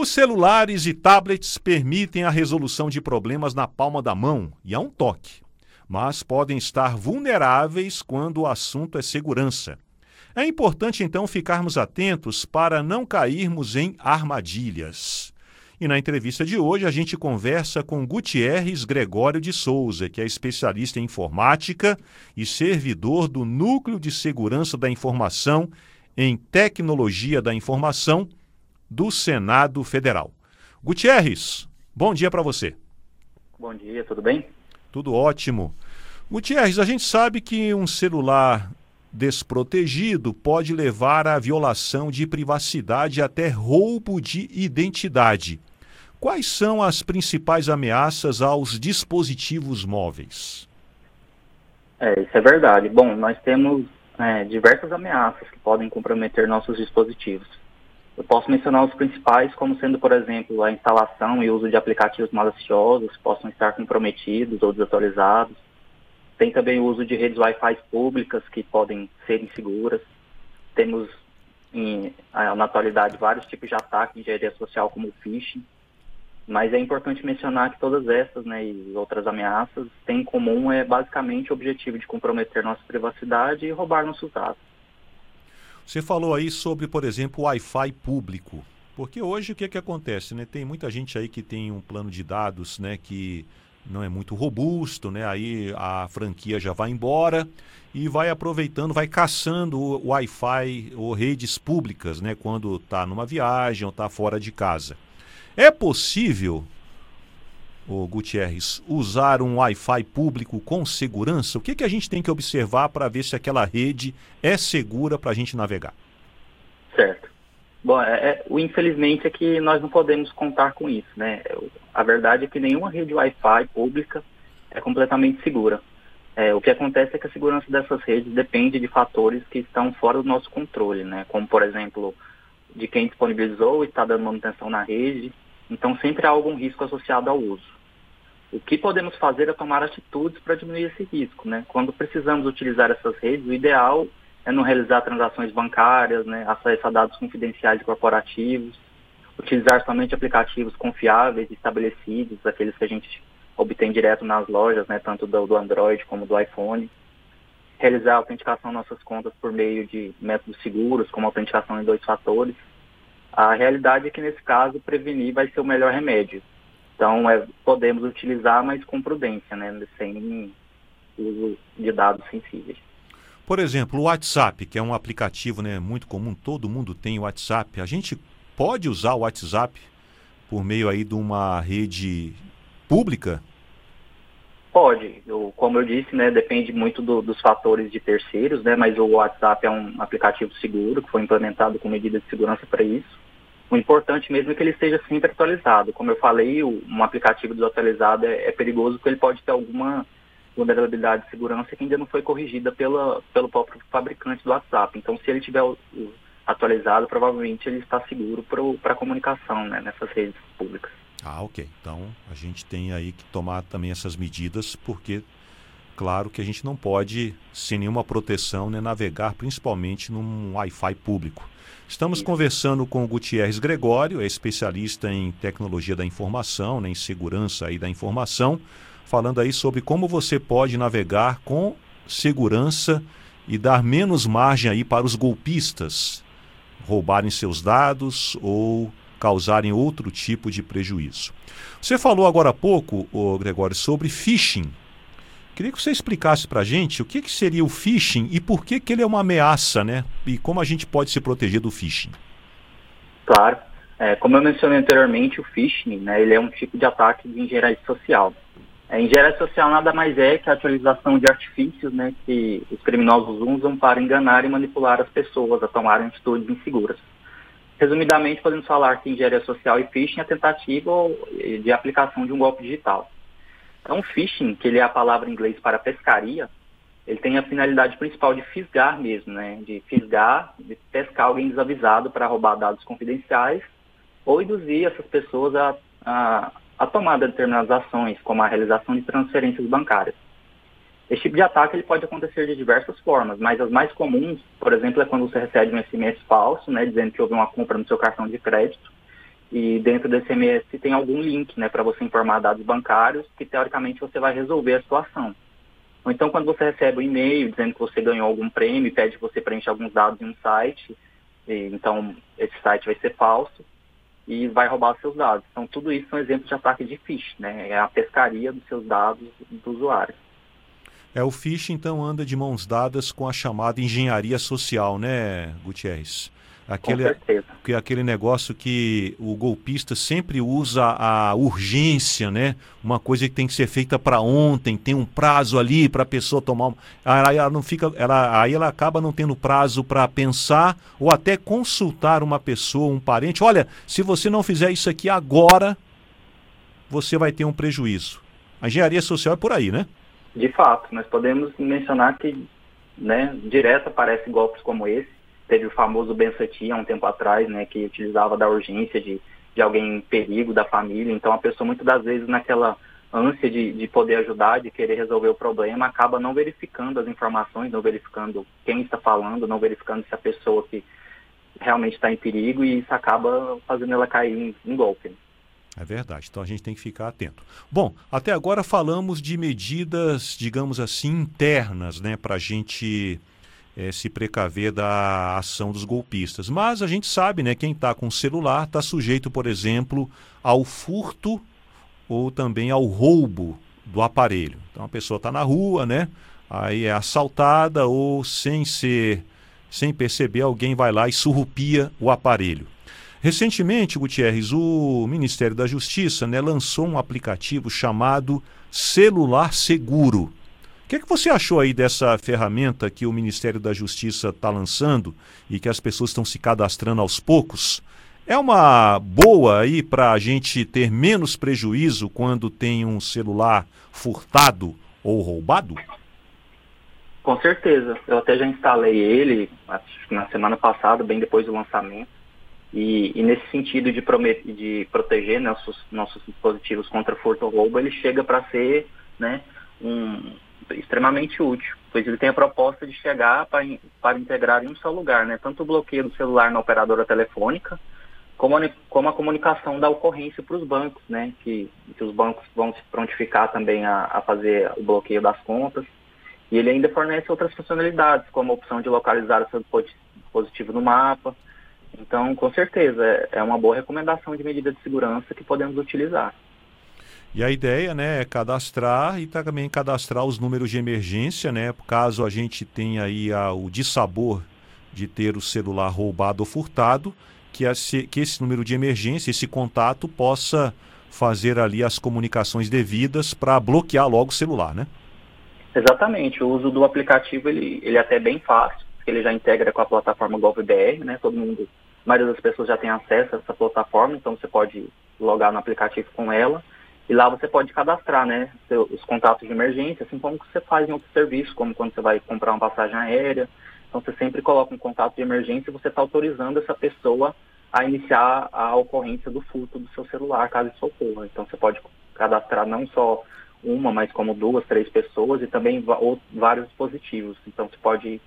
Os celulares e tablets permitem a resolução de problemas na palma da mão e a um toque, mas podem estar vulneráveis quando o assunto é segurança. É importante então ficarmos atentos para não cairmos em armadilhas. E na entrevista de hoje a gente conversa com Gutierrez Gregório de Souza, que é especialista em informática e servidor do Núcleo de Segurança da Informação em Tecnologia da Informação do Senado Federal. Gutierrez, bom dia para você. Bom dia, tudo bem? Tudo ótimo. Gutierrez, a gente sabe que um celular desprotegido pode levar à violação de privacidade até roubo de identidade. Quais são as principais ameaças aos dispositivos móveis? É, isso é verdade. Bom, nós temos é, diversas ameaças que podem comprometer nossos dispositivos. Eu posso mencionar os principais, como sendo, por exemplo, a instalação e uso de aplicativos maliciosos que possam estar comprometidos ou desatualizados. Tem também o uso de redes Wi-Fi públicas que podem ser inseguras. Temos, em, na atualidade, vários tipos de ataques de engenharia social, como o phishing, mas é importante mencionar que todas essas né, e outras ameaças têm em comum é basicamente o objetivo de comprometer nossa privacidade e roubar nossos dados. Você falou aí sobre, por exemplo, o Wi-Fi público. Porque hoje o que, é que acontece? Né? Tem muita gente aí que tem um plano de dados né, que não é muito robusto, né? aí a franquia já vai embora e vai aproveitando, vai caçando o Wi-Fi ou redes públicas né, quando está numa viagem ou está fora de casa. É possível, o Gutierrez, usar um Wi-Fi público com segurança? O que, que a gente tem que observar para ver se aquela rede é segura para a gente navegar? Certo. Bom, é, é, o infelizmente é que nós não podemos contar com isso, né? A verdade é que nenhuma rede Wi-Fi pública é completamente segura. É, o que acontece é que a segurança dessas redes depende de fatores que estão fora do nosso controle, né? Como, por exemplo, de quem disponibilizou está dando manutenção na rede, então sempre há algum risco associado ao uso. O que podemos fazer é tomar atitudes para diminuir esse risco. Né? Quando precisamos utilizar essas redes, o ideal é não realizar transações bancárias, né? acessar dados confidenciais e corporativos, utilizar somente aplicativos confiáveis, estabelecidos, aqueles que a gente obtém direto nas lojas, né? tanto do, do Android como do iPhone. Realizar a autenticação nossas contas por meio de métodos seguros, como autenticação em dois fatores a realidade é que, nesse caso, prevenir vai ser o melhor remédio. Então, é, podemos utilizar, mas com prudência, né, sem uso de dados sensíveis. Por exemplo, o WhatsApp, que é um aplicativo né, muito comum, todo mundo tem o WhatsApp. A gente pode usar o WhatsApp por meio aí de uma rede pública? Pode. Eu, como eu disse, né, depende muito do, dos fatores de terceiros, né, mas o WhatsApp é um aplicativo seguro que foi implementado com medidas de segurança para isso. O importante mesmo é que ele esteja sempre atualizado. Como eu falei, um aplicativo desatualizado é, é perigoso porque ele pode ter alguma vulnerabilidade de segurança que ainda não foi corrigida pela, pelo próprio fabricante do WhatsApp. Então, se ele tiver o, o atualizado, provavelmente ele está seguro para a comunicação né, nessas redes públicas. Ah, ok. Então, a gente tem aí que tomar também essas medidas, porque, claro que a gente não pode, sem nenhuma proteção, né, navegar principalmente num Wi-Fi público. Estamos conversando com o Gutierrez Gregório, é especialista em tecnologia da informação, né, em segurança aí da informação, falando aí sobre como você pode navegar com segurança e dar menos margem aí para os golpistas roubarem seus dados ou causarem outro tipo de prejuízo. Você falou agora há pouco, Gregório, sobre phishing. Queria que você explicasse para a gente o que, que seria o phishing e por que, que ele é uma ameaça, né? E como a gente pode se proteger do phishing. Claro. É, como eu mencionei anteriormente, o phishing, né, ele é um tipo de ataque de engenharia social. É, engenharia social nada mais é que a atualização de artifícios né, que os criminosos usam para enganar e manipular as pessoas a tomarem atitudes inseguras. Resumidamente, podemos falar que engenharia social e phishing é tentativa de aplicação de um golpe digital. Então, phishing, que ele é a palavra em inglês para pescaria, ele tem a finalidade principal de fisgar mesmo, né? De fisgar, de pescar alguém desavisado para roubar dados confidenciais ou induzir essas pessoas a, a, a tomar determinadas ações, como a realização de transferências bancárias. Esse tipo de ataque ele pode acontecer de diversas formas, mas as mais comuns, por exemplo, é quando você recebe um SMS falso, né, dizendo que houve uma compra no seu cartão de crédito, e dentro desse SMS tem algum link né, para você informar dados bancários que teoricamente você vai resolver a situação. Ou então quando você recebe um e-mail dizendo que você ganhou algum prêmio, pede que você preencha alguns dados em um site, e, então esse site vai ser falso e vai roubar seus dados. Então tudo isso são exemplos de ataque de phishing, né? É a pescaria dos seus dados do usuário. É, o phishing então anda de mãos dadas com a chamada engenharia social, né, Gutierrez? Aquele. Que é aquele negócio que o golpista sempre usa a urgência, né? Uma coisa que tem que ser feita para ontem, tem um prazo ali para a pessoa tomar. Aí ela não fica, ela, aí ela acaba não tendo prazo para pensar ou até consultar uma pessoa, um parente. Olha, se você não fizer isso aqui agora, você vai ter um prejuízo. A engenharia social é por aí, né? De fato, nós podemos mencionar que, né, direto aparecem golpes como esse Teve o famoso Ben há um tempo atrás, né, que utilizava da urgência de, de alguém em perigo da família. Então a pessoa muitas das vezes naquela ânsia de, de poder ajudar, de querer resolver o problema, acaba não verificando as informações, não verificando quem está falando, não verificando se a pessoa que realmente está em perigo e isso acaba fazendo ela cair em, em golpe. É verdade, então a gente tem que ficar atento. Bom, até agora falamos de medidas, digamos assim, internas, né, para a gente é, se precaver da ação dos golpistas. Mas a gente sabe, né, quem está com celular está sujeito, por exemplo, ao furto ou também ao roubo do aparelho. Então a pessoa está na rua, né? Aí é assaltada ou sem ser, sem perceber, alguém vai lá e surrupia o aparelho. Recentemente, Gutierrez, o Ministério da Justiça né, lançou um aplicativo chamado Celular Seguro. O que, é que você achou aí dessa ferramenta que o Ministério da Justiça está lançando e que as pessoas estão se cadastrando aos poucos? É uma boa aí para a gente ter menos prejuízo quando tem um celular furtado ou roubado? Com certeza. Eu até já instalei ele na semana passada, bem depois do lançamento. E, e nesse sentido de, prometer, de proteger nossos, nossos dispositivos contra furto ou roubo, ele chega para ser né, um, extremamente útil, pois ele tem a proposta de chegar para, para integrar em um só lugar, né? Tanto o bloqueio do celular na operadora telefônica, como a, como a comunicação da ocorrência para os bancos, né? Que, que os bancos vão se prontificar também a, a fazer o bloqueio das contas. E ele ainda fornece outras funcionalidades, como a opção de localizar o seu dispositivo no mapa. Então, com certeza, é, é uma boa recomendação de medida de segurança que podemos utilizar. E a ideia né, é cadastrar e também cadastrar os números de emergência, né? Caso a gente tenha aí a, o dissabor de ter o celular roubado ou furtado, que esse, que esse número de emergência, esse contato, possa fazer ali as comunicações devidas para bloquear logo o celular, né? Exatamente. O uso do aplicativo ele, ele é até bem fácil, porque ele já integra com a plataforma GovBR, né? Todo mundo, a maioria das pessoas já tem acesso a essa plataforma, então você pode logar no aplicativo com ela. E lá você pode cadastrar, né, os contatos de emergência, assim como você faz em outros serviços, como quando você vai comprar uma passagem aérea. Então você sempre coloca um contato de emergência e você está autorizando essa pessoa a iniciar a ocorrência do furto do seu celular, caso isso ocorra. Então você pode cadastrar não só uma, mas como duas, três pessoas e também vários dispositivos. Então você pode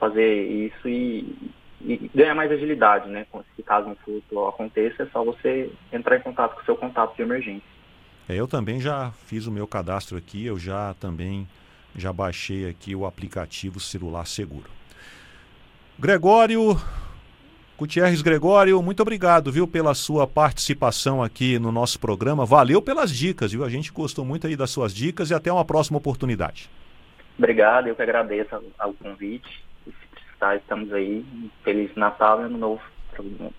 fazer isso e, e ganhar mais agilidade, né? Se caso um furto aconteça, é só você entrar em contato com o seu contato de emergência. É, eu também já fiz o meu cadastro aqui, eu já também já baixei aqui o aplicativo Celular Seguro. Gregório, Gutierrez Gregório, muito obrigado, viu, pela sua participação aqui no nosso programa. Valeu pelas dicas, viu? A gente gostou muito aí das suas dicas e até uma próxima oportunidade. Obrigado, eu que agradeço ao convite. Se precisar, estamos aí. Feliz Natal e Ano Novo para todo mundo.